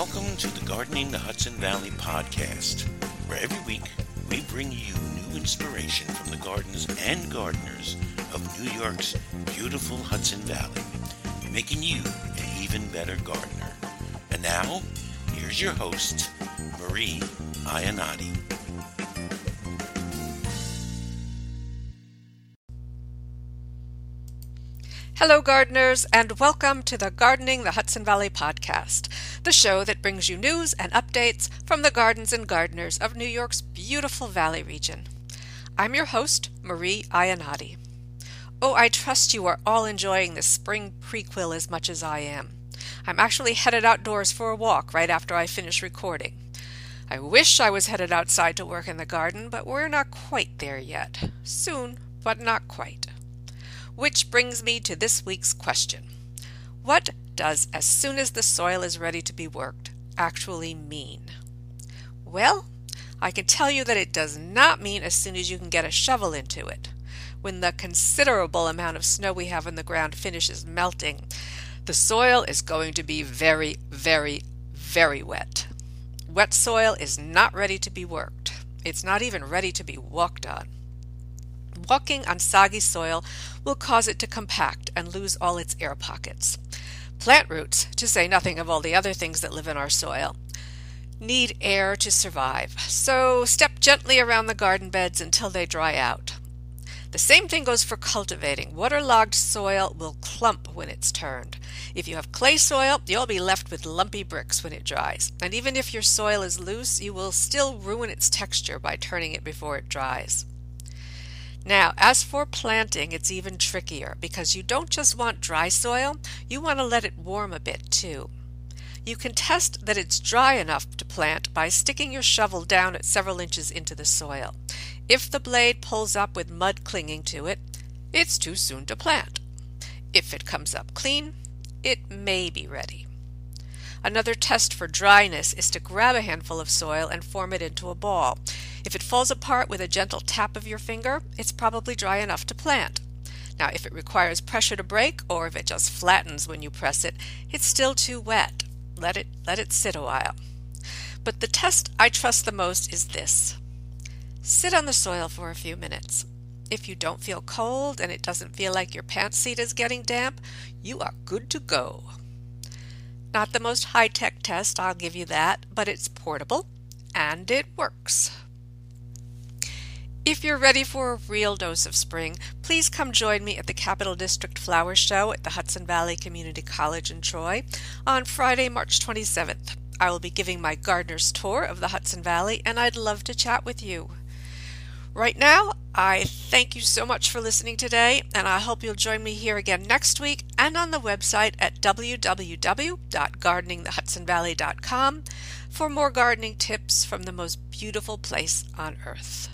Welcome to the Gardening the Hudson Valley podcast, where every week we bring you new inspiration from the gardens and gardeners of New York's beautiful Hudson Valley, making you an even better gardener. And now, here's your host, Marie Iannotti. Hello, gardeners, and welcome to the Gardening the Hudson Valley podcast, the show that brings you news and updates from the gardens and gardeners of New York's beautiful valley region. I'm your host, Marie Iannotti. Oh, I trust you are all enjoying this spring prequel as much as I am. I'm actually headed outdoors for a walk right after I finish recording. I wish I was headed outside to work in the garden, but we're not quite there yet. Soon, but not quite. Which brings me to this week's question What does as soon as the soil is ready to be worked actually mean? Well, I can tell you that it does not mean as soon as you can get a shovel into it. When the considerable amount of snow we have in the ground finishes melting, the soil is going to be very, very, very wet. Wet soil is not ready to be worked. It's not even ready to be walked on. Walking on soggy soil will cause it to compact and lose all its air pockets. Plant roots, to say nothing of all the other things that live in our soil, need air to survive, so step gently around the garden beds until they dry out. The same thing goes for cultivating. Waterlogged soil will clump when it's turned. If you have clay soil, you'll be left with lumpy bricks when it dries. And even if your soil is loose, you will still ruin its texture by turning it before it dries. Now, as for planting, it's even trickier because you don't just want dry soil, you want to let it warm a bit too. You can test that it's dry enough to plant by sticking your shovel down at several inches into the soil. If the blade pulls up with mud clinging to it, it's too soon to plant. If it comes up clean, it may be ready. Another test for dryness is to grab a handful of soil and form it into a ball. If it falls apart with a gentle tap of your finger, it's probably dry enough to plant. Now, if it requires pressure to break, or if it just flattens when you press it, it's still too wet. Let it, let it sit a while. But the test I trust the most is this sit on the soil for a few minutes. If you don't feel cold and it doesn't feel like your pants seat is getting damp, you are good to go. Not the most high tech test, I'll give you that, but it's portable and it works. If you're ready for a real dose of spring, please come join me at the Capital District Flower Show at the Hudson Valley Community College in Troy on Friday, March 27th. I will be giving my gardener's tour of the Hudson Valley, and I'd love to chat with you. Right now, I thank you so much for listening today, and I hope you'll join me here again next week and on the website at www.gardeningthehudsonvalley.com for more gardening tips from the most beautiful place on earth.